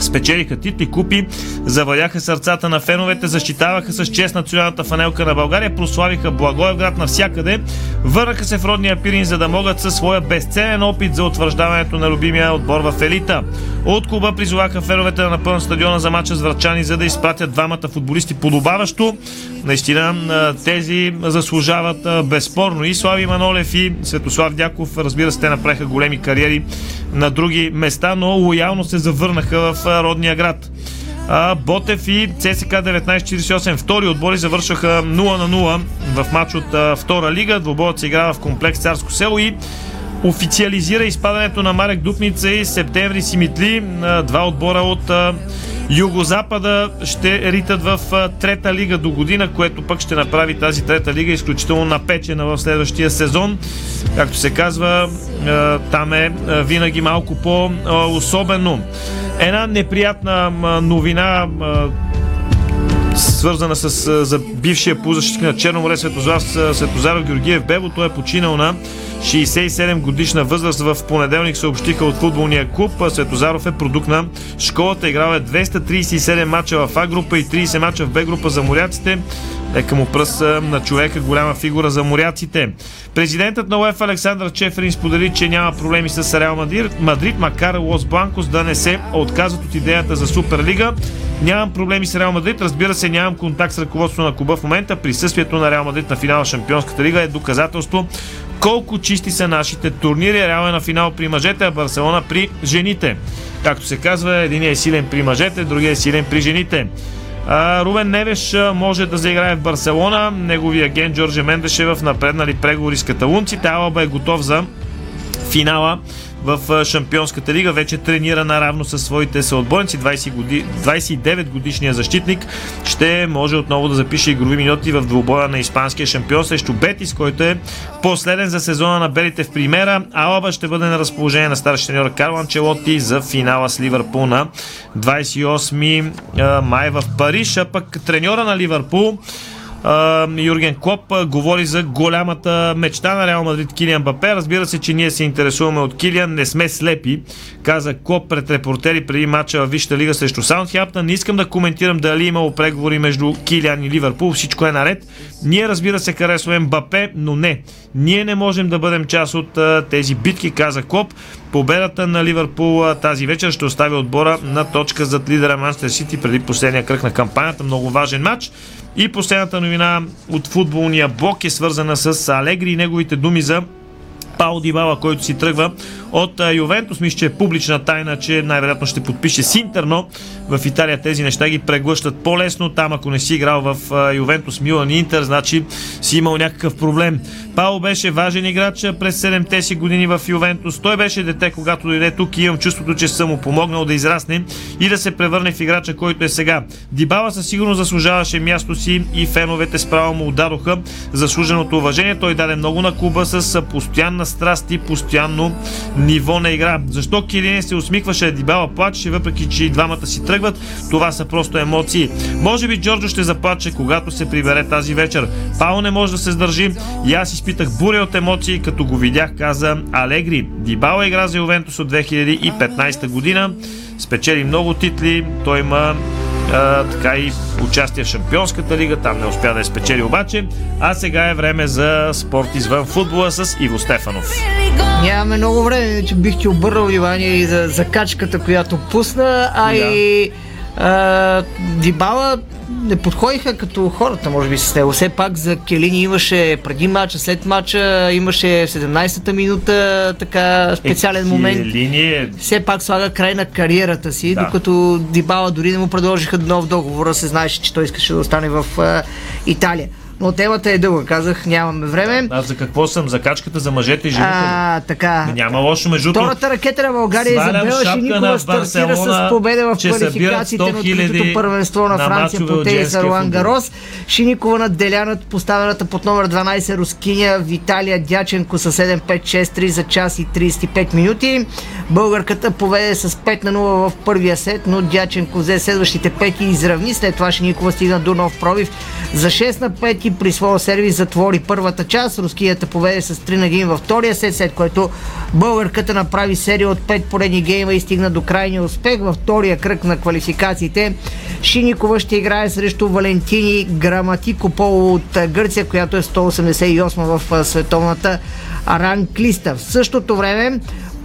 Спечелиха титли купи, заваляха сърцата на феновете, защитаваха с чест националната фанелка на България, прославиха Благоевград навсякъде, върнаха се в родния Пирин, за да могат със своя безценен опит за утвърждаването на любимия отбор в елита. От клуба призоваха феновете да напълнят стадиона за мача с врачани, за да изпратят двамата футболисти подобаващо. Наистина тези заслужават безспорно и Слави Манолев и Светослав Дяков, разбира се, те направиха големи кариери на други места, но лоялно се завърнаха в родния град. Ботев и ЦСК 1948 втори отбори завършваха 0 на 0 в матч от втора лига. Двобоят се играва в комплекс Царско село и официализира изпадането на Марек Дупница и Септември Симитли. Два отбора от Югозапада ще ритат в трета лига до година, което пък ще направи тази трета лига изключително напечена в следващия сезон. Както се казва, там е винаги малко по-особено. Една неприятна новина свързана с за бившия полузащитник на Черно море Светозар, Светозаров Георгиев Бебо. Той е починал на 67 годишна възраст. В понеделник съобщиха от футболния клуб. Светозаров е продукт на школата. Играл е 237 мача в А група и 30 мача в Б група за моряците. Лека му пръст а, на човека, голяма фигура за моряците. Президентът на УЕФ Александър Чеферин сподели, че няма проблеми с Реал Мадрид, макар Лос Бланкос да не се отказват от идеята за Суперлига. Нямам проблеми с Реал Мадрид, разбира се, нямам контакт с ръководството на клуба в момента. Присъствието на Реал Мадрид на финала Шампионската лига е доказателство колко чисти са нашите турнири. Реал е на финал при мъжете, а Барселона при жените. Както се казва, един е силен при мъжете, другия е силен при жените. Рубен Невеш може да заиграе в Барселона. Неговия агент Джорджи Мендеш е в напреднали преговори с каталунците. Алаба е готов за финала в Шампионската лига. Вече тренира наравно с своите съотборници. 20 годи... 29 годишния защитник ще може отново да запише игрови минути в двубоя на испанския шампион срещу Бетис, който е последен за сезона на белите в примера. Алаба ще бъде на разположение на старши треньор Карло Анчелоти за финала с Ливърпул на 28 а, май в Париж, а пък треньора на Ливърпул Юрген Клоп говори за голямата мечта на Реал Мадрид Килиан Бапе. Разбира се, че ние се интересуваме от Килиан, не сме слепи, каза Клоп пред репортери преди матча в Висшата лига срещу Саутхемптън. Не искам да коментирам дали е имало преговори между Килиан и Ливърпул, всичко е наред. Ние разбира се харесваме Бапе, но не. Ние не можем да бъдем част от а, тези битки, каза Клоп. Победата на Ливърпул а, тази вечер ще остави отбора на точка зад лидера Манчестър Сити преди последния кръг на кампанията. Много важен матч. И последната новина от футболния блок е свързана с Алегри и неговите думи за Пао Дибала, който си тръгва от Ювентус. Мисля, че е публична тайна, че най-вероятно ще подпише с Интер, но в Италия тези неща ги преглъщат по-лесно. Там, ако не си играл в Ювентус, Милан и Интер, значи си имал някакъв проблем. Пао беше важен играч през 7-те си години в Ювентус. Той беше дете, когато дойде тук и имам чувството, че съм му помогнал да израсне и да се превърне в играча, който е сега. Дибала със сигурност заслужаваше място си и феновете справо му отдадоха заслуженото уважение. Той даде много на клуба с постоянна страст и постоянно ниво на игра. Защо Килин се усмихваше, Дибала плачеше, въпреки че и двамата си тръгват, това са просто емоции. Може би Джорджо ще заплаче, когато се прибере тази вечер. Пао не може да се сдържи и аз изпитах буря от емоции, като го видях, каза Алегри. Дибала игра за Ювентус от 2015 година. Спечели много титли. Той има а, така и участие в Шампионската лига. Там не успя да я спечели обаче. А сега е време за спорт извън футбола с Иво Стефанов. Нямаме много време, че бих ти обърнал внимание и за, за качката, която пусна, а Да. и а, Дибала не подходиха като хората, може би, с него. Все пак за Келини имаше преди мача, след мача, имаше в 17-та минута така специален момент. Линия Все пак слага край на кариерата си, Да. докато Дибала дори не му предложиха нов договор, се знаеше, че той искаше да остане в а, Италия. Но темата е дълга, казах, нямаме време. Аз за какво съм? За качката за мъжете и жените? А, така. Няма лошо, между. Втората ракета на България Свалям Изабела Шиникова стартира с победа в квалификациите 100 на 000 откритото първенство на на Франция по тенис Ролан. Гарос. Шиникова надделя над поставената под номер 12 рускиня Виталия Дяченко с 7-5-6-3 за час и 35 минути. Българката поведе с 5 на 0 в първия сет, но Дяченко взе следващите 5 и изравни. След това Шиникова стигна до нов пробив за 6 на 5 и при своя сервис затвори първата част. Рускията поведе с 3 на 1 във втория сет, след което българката направи серия от 5 поредни гейма и стигна до крайния успех във втория кръг на квалификациите. Шиникова ще играе срещу Валентини Граматикопол от Гърция, която е 188 в световната ранглиста. В същото време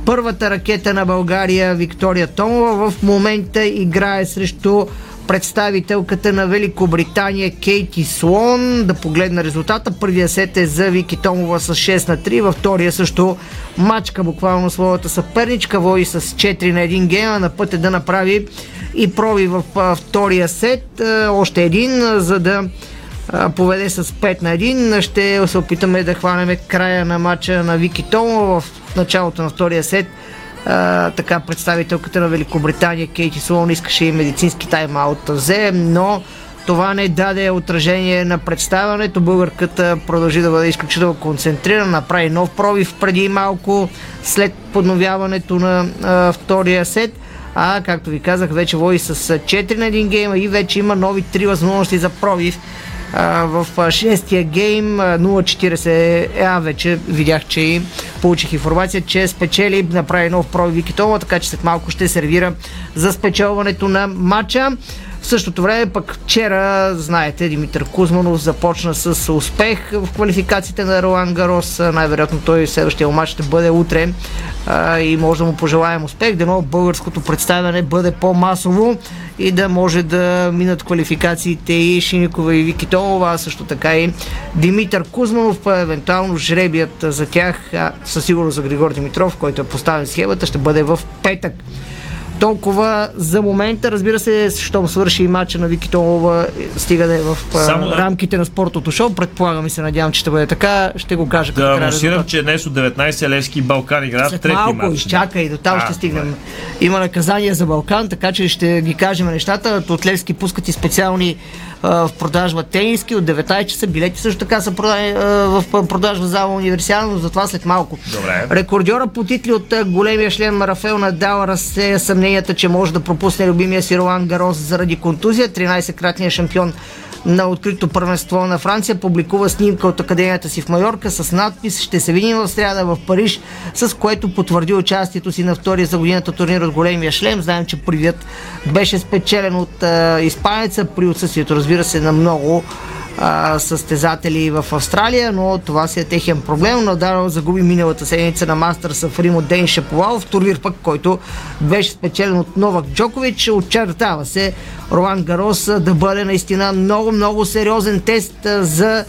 първата ракета на България Виктория Томова в момента играе срещу представителката на Великобритания Кейти Слон. Да погледна резултата. Първия сет е за Вики Томова с 6 на 3. Във втория също мачка буквално своята съперничка. Води с 4 на 1 гейма. На път е да направи и проби в а, втория сет. Още един, за да поведе с 5 на 1. Ще се опитаме да хванем края на матча на Вики Томова в началото на втория сет. А, така представителката на Великобритания Кейти Слоун искаше и медицински тайм-аут да взе, но това не даде отражение на представянето. Българката продължи да бъде изключително концентрирана, направи нов пробив преди малко след подновяването на а, втория сет. А, както ви казах, вече води с а, 4 на 1 гейма и вече има нови 3 възможности за пробив. В шестия гейм а, 0-40 е, а вече видях, че и получих информация, че спечели, направи нов пробив Викитова, така че след малко ще сервира за спечелването на матча. В същото време пък вчера, знаете, Димитър Кузманов започна с успех в квалификациите на Ролан Гарос. Най-вероятно той следващия матч ще бъде утре а, и може да му пожелаем успех. Дано българското представяне бъде по-масово и да може да минат квалификациите и Шиникова и Вики Томова, а също така и Димитър Кузманов, евентуално жребият за тях, а, със сигурност за Григор Димитров, който е поставен схемата, ще бъде в петък. Толкова за момента, разбира се, щом свърши и матча на Вики Томова, стига да е в Само да- рамките на спортното шоу. Предполагам и се надявам, че ще бъде така. Ще го кажа Да анонсирам, че днес от 19 Левски Балкан играят трети малко, матч. изчакай, до там А, ще стигнем. Има наказание за Балкан, така че ще ги кажем нещата. От Левски пускат и специални в продажба тениски от 19 часа. Билети също така са продани, а, в продажба зала универсална, но затова след малко. Добре. Рекордьора по титли от големия член на Рафел Надал разсея съмненията, че може да пропусне любимия си Ролан Гарос заради контузия. 13-кратният шампион на открито първенство на Франция публикува снимка от академията си в Майорка с надпис Ще се видим в среда в Париж, с което потвърди участието си на втория за годината турнир от големия шлем. Знаем, че привият беше спечелен от а, испанеца при отсъствието, разбира се, на много състезатели в Австралия, но това си е техен проблем. Надал загуби миналата седмица на Мастърса в Рим от Ден Шаповал, в турнир пък, който беше спечелен от Новак Джокович. Очертава се Ролан Гарос да бъде наистина много, много сериозен тест за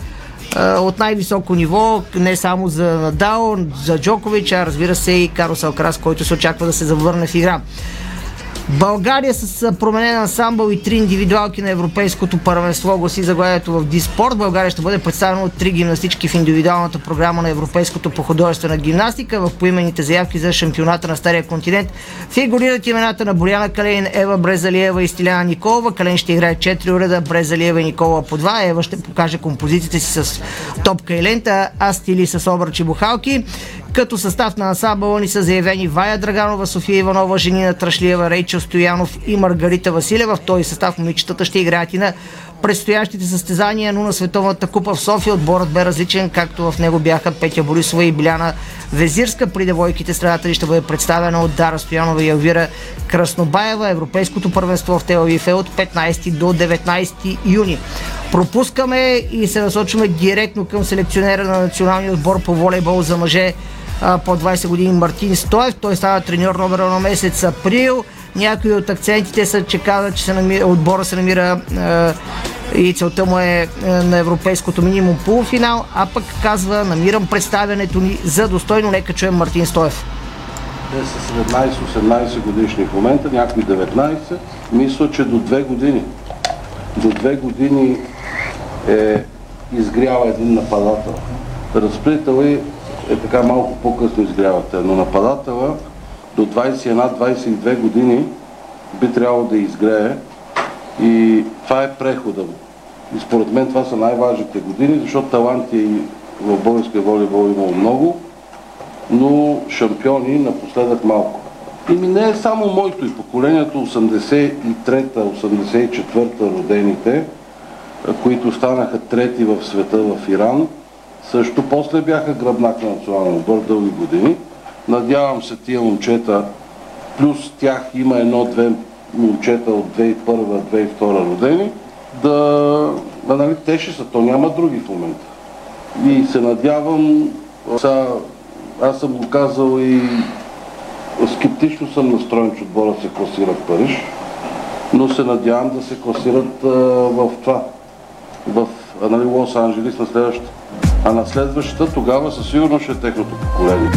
от най-високо ниво, не само за Надал, за Джокович, а разбира се и Карос Алкрас, който се очаква да се завърне в игра. България с променен ансамбъл и три индивидуалки на Европейското първенство гласи заглавието в Диспорт. България ще бъде представена от три гимнастички в индивидуалната програма на Европейското по художествена гимнастика. В поимените заявки за шампионата на Стария континент фигурират имената на Боряна Калейн, Ева Брезалиева и Стиляна Николова. Кален ще играе 4 уреда, Брезалиева и Никола по 2. Ева ще покаже композициите си с топка и лента, а стили с обръчи бухалки. Като състав на ансамбъла ни са заявени Вая Драганова, София Иванова, Женина Трашлиева, Рейчел Стоянов и Маргарита Василева. В този състав момичетата ще играят и на предстоящите състезания, но на Световната купа в София отборът бе различен, както в него бяха Петя Борисова и Биляна Везирска. При девойките страната ли ще бъде представена от Дара Стоянова и Елвира Краснобаева. Европейското първенство в Телавив е от 15 до 19 юни. Пропускаме и се насочваме директно към селекционера на националния отбор по волейбол за мъже по 20 години Мартин Стоев. Той става треньор номер на месец април. Някои от акцентите са, че казват, че се намира, отбора се намира е, и целта му е, е на европейското минимум полуфинал, а пък казва, намирам представянето ни за достойно. Нека чуем Мартин Стоев. Те са 17-18 годишни в момента, някои 19. Мисля, че до 2 години. До 2 години е изгрява един нападател. Разплитал е, е така малко по-късно изгрявате, но нападателя до 21-22 години би трябвало да изгрее и това е прехода. И според мен това са най-важните години, защото таланти в българския волейбол имало много, но шампиони напоследък малко. И ми не е само моето и поколението 83-та, 84-та родените, които станаха трети в света в Иран, също после бяха гръбнак на националния отбор дълги години. Надявам се тия момчета, плюс тях има едно-две момчета от 2001-2002 родени, да, да нали, те ще са, то няма други в момента. И се надявам, са, аз съм го казал и скептично съм настроен, че отбора се класира в Париж, но се надявам да се класират а, в това, в нали, Лос-Анджелис на следващата. А на следващата тогава със сигурност ще е техното поколение.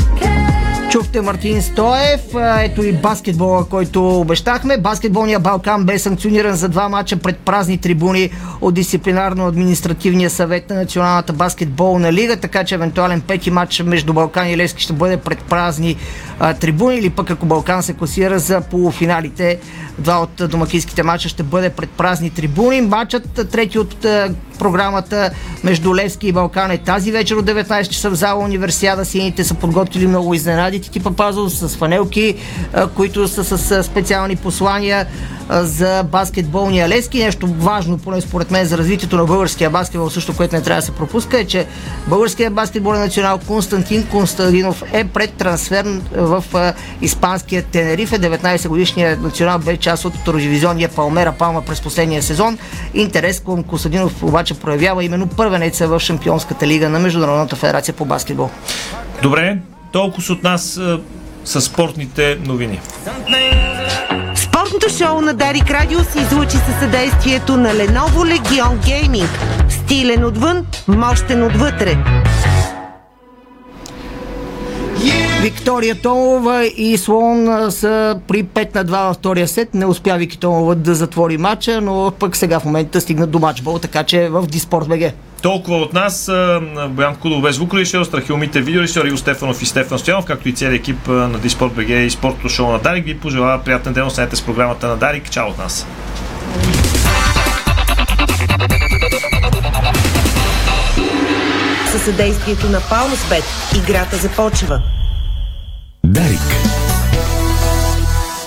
Чухте Мартин Стоев, ето и баскетбола, който обещахме. Баскетболния Балкан бе санкциониран за два мача пред празни трибуни от дисциплинарно-административния съвет на Националната баскетболна лига, така че евентуален пети матч между Балкан и Лески ще бъде пред празни а, трибуни или пък ако Балкан се класира за полуфиналите, два от домакинските матча ще бъде пред празни трибуни. Матчът, трети от а, програмата между Левски и Балкан е тази вечер от 19 часа в зала Универсиада. Сините са подготвили много изненади. Тити Папазов с фанелки, които са с специални послания за баскетболния Лески. Нещо важно, поне според мен, за развитието на българския баскетбол, също което не трябва да се пропуска, е, че българският баскетболен национал Константин Константинов е пред трансфер в испанския Тенерифе. 19 годишният национал бе част от втородивизионния Палмера Палма през последния сезон. Интерес към Константинов обаче проявява именно първенеца в Шампионската лига на Международната федерация по баскетбол. Добре, толкова от нас с спортните новини. Спортното шоу на Дарик Радио се излучи със съдействието на Lenovo Legion Gaming. Стилен отвън, мощен отвътре. Виктория Томова и Слон са при 5 на 2 във втория сет. Не успя Вики Томова да затвори матча, но пък сега в момента стигна до матчбол, така че е в Диспорт БГ. Толкова от нас. Боян Кудов без звукорежисьор, Страхилмите видеорежисьор, Иво Стефанов и Стефан Стоянов, както и целият екип на Диспорт БГ и спортното шоу на Дарик ви пожелава приятен ден. Останете с програмата на Дарик. Чао от нас! Съдействието на Палмсбет играта започва. Дарик.